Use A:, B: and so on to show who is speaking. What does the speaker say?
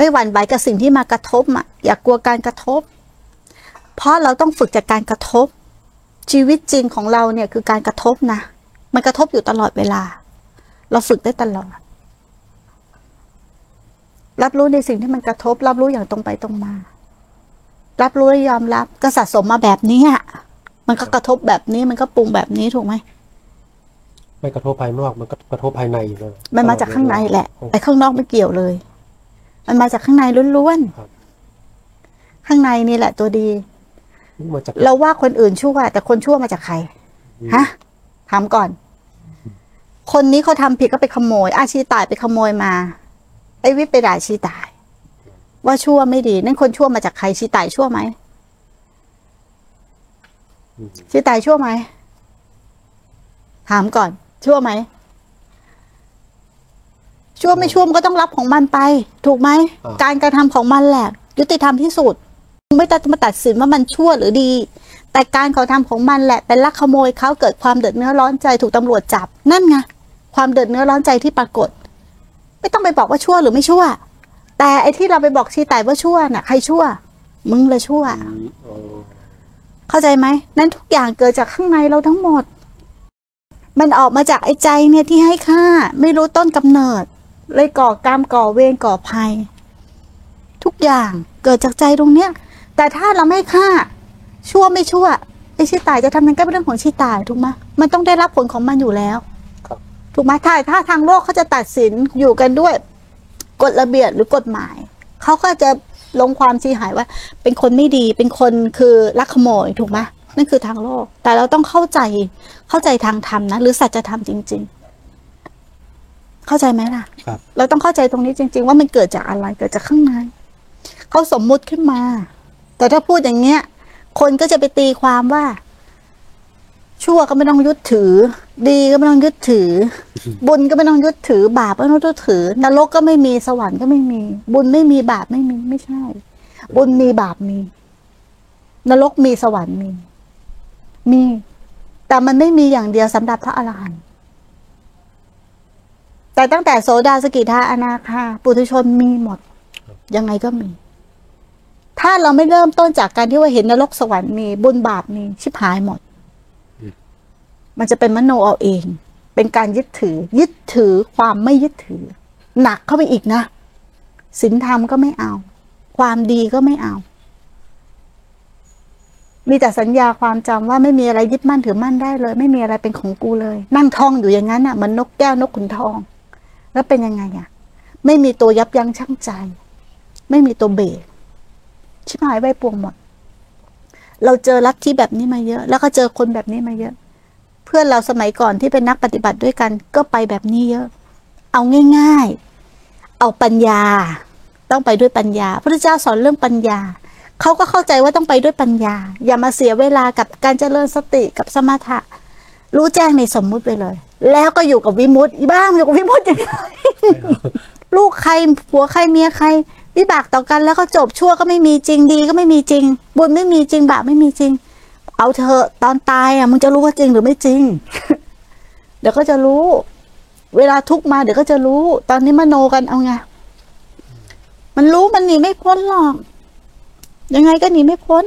A: ไม่หวั่นไหวกับสิ่งที่มากระทบอะอย่ากลัวการกระทบ เพราะเราต้องฝึกจากการกระทบ ชีวิตจริงของเราเนี่ยคือการกระทบนะ มันกระทบอยู่ตลอดเวลา เราฝึกได้ตลอด รับรู้ในสิ่งที่มันกระทบ รับรู้อย่างตรงไปตรงมา รับรู้และยอมรับก็สะสมมาแบบนี้อะมันก็กระทบแบบนี้มันก็ปรุงแบบนี้ถูกไหม
B: ไม่กระทบภายนอกมันก็กระทบภายในอยู่เลย
A: มันมาจากข้างในแหละ
B: โอ้
A: ไอ้ข้างนอกไม่เกี่ยวเลย มันมาจากข้างในล้วน
B: ครับ
A: ๆข้างในนี่แหละตัวดี
B: มาจาก
A: เราว่าคนอื่นชั่วแต่คนชั่วมาจากใครฮะถามก่อน คนนี้เขาทำผิดก็ไปขโมย อาชีตายไปขโมยมาไอ้วิทย์ไปด่าชีตาย ว่าชั่วไม่ดี นั่นคนชั่วมาจากใครชีตายชั่วไหม
B: อืม
A: ชีตายชั่วไหมถามก่อน ชั่วไหม ชั่วไม่ชั่วมันก็ต้องรับของมันไป ถูกไหมการกระทำของมันแหละ ยุติธรรมที่สุดไม่ต้องมาตัดสินว่ามันชั่วหรือดี แต่การเขาทำของมันแหละเป็นลักขโมยเขาเกิดความเดือดเนื้อร้อนใจถูกตำรวจจับนั่นไงความเดือดเนื้อร้อนใจที่ปรากฏ ไม่ต้องไปบอกว่าชั่วหรือไม่ชั่ว แต่ไอ้ที่เราไปบอกชีไต่ว่าชั่วน่ะใครชั่ว มึงเลยชั่ว
B: อืมโอ้
A: เข้าใจไหม นั่นทุกอย่างเกิดจากข้างในเราทั้งหมด มันออกมาจากไอ้ใจเนี่ยที่ให้ค่า ไม่รู้ต้นกำเนิด เลยก่อกรรมก่อเวรก่อภัย ทุกอย่างเกิดจากใจตรงเนี้ย แต่ถ้าเราไม่ฆ่า ชั่วไม่ชั่วไอ้ชีตายจะทำนั้นก็เป็นเรื่องของชีตายถูกไหมมันต้องได้รับผลของมันอยู่แล้ว
B: ครับ
A: ถูกไหมถ้าถ้าทางโลกเขาจะตัดสินอยู่กันด้วยกฎระเบียบหรือกฎหมาย เขาก็จะลงความชี้หายว่า เป็นคนไม่ดีเป็นคนคือลักขโมยถูกไหมนั่นคือทางโลก แต่เราต้องเข้าใจเข้าใจทางธรรมนะ หรือสัจธรรมจริง ๆ เข้าใจไหมล่ะ
B: ครับ
A: เราต้องเข้าใจตรงนี้จริง ๆ ว่ามันเกิดจากอะไรเกิดจากข้างในเขาสมมุติขึ้นมา แต่ถ้าพูดอย่างเงี้ย คนก็จะไปตีความว่า ชั่วก็ไม่ต้องยึดถือ ดีก็ไม่ต้องยึดถือ บุญก็ไม่ต้องยึดถือ บาปก็ไม่ต้องยึดถือนรกก็ไม่มีสวรรค์ก็ไม่มี บุญไม่มีบาปไม่มีไม่ใช่ บุญมีบาปมี นรกมีสวรรค์มี มี แต่มันไม่มีอย่างเดียวสำหรับพระอรหันต์ แต่ตั้งแต่โสดาสกิทาอนาคาปุถุชนมีหมด ยังไงก็มี ถ้าเราไม่เริ่มต้นจากการที่ว่าเห็นนรกสวรรค์มีบุญบาปมีชิบหายหมด มันจะเป็นมโนเอาเอง เป็นการยึดถือ ยึดถือความไม่ยึดถือ หนักเข้าไปอีกนะศีลธรรมก็ไม่เอา ความดีก็ไม่เอา มีแต่สัญญาความจำว่าไม่มีอะไรยึดมั่นถือมั่นได้เลย ไม่มีอะไรเป็นของกูเลย นั่งท่องอยู่อย่างนั้นอะเหมันนกแก้วนกขุนทอง แล้วเป็นยังไงอะไม่มีตัวยับยั้งชั่งใจ ไม่มีตัวเบรกชิบหายไปปวงหมด เราเจอลัทธิแบบนี้มาเยอะ แล้วก็เจอคนแบบนี้มาเยอะ เพื่อนเราสมัยก่อนที่เป็นนักปฏิบัติด้วยกัน ก็ไปแบบนี้เยอะ เอาง่าย ๆ เอาปัญญา ต้องไปด้วยปัญญา พระเจ้าสอนเรื่องปัญญาเขาก็เข้าใจว่าต้องไปด้วยปัญญา อย่ามาเสียเวลากับการเจริญสติกับสมถะ รู้แจ้งในสมมุติไปเลย แล้วก็อยู่กับวิมุตติอีบ้างอยู่กับวิมุตติยังไงลูกใครผัวใครเมียใคร วิบากต่อกันแล้วก็จบชั่วก็ไม่มีจริงดีก็ไม่มีจริง บุญไม่มีจริงบาปไม่มีจริง เอาเธอะตอนตายอะมึงจะรู้ว่าจริงหรือไม่จริง เดี๋ยวก็จะรู้ เวลาทุกข์มาเดี๋ยวก็จะรู้ ตอนนี้มโนกันเอาไงมันรู้มันหนีไม่พ้นหรอก ยังไงก็หนีไม่พ้น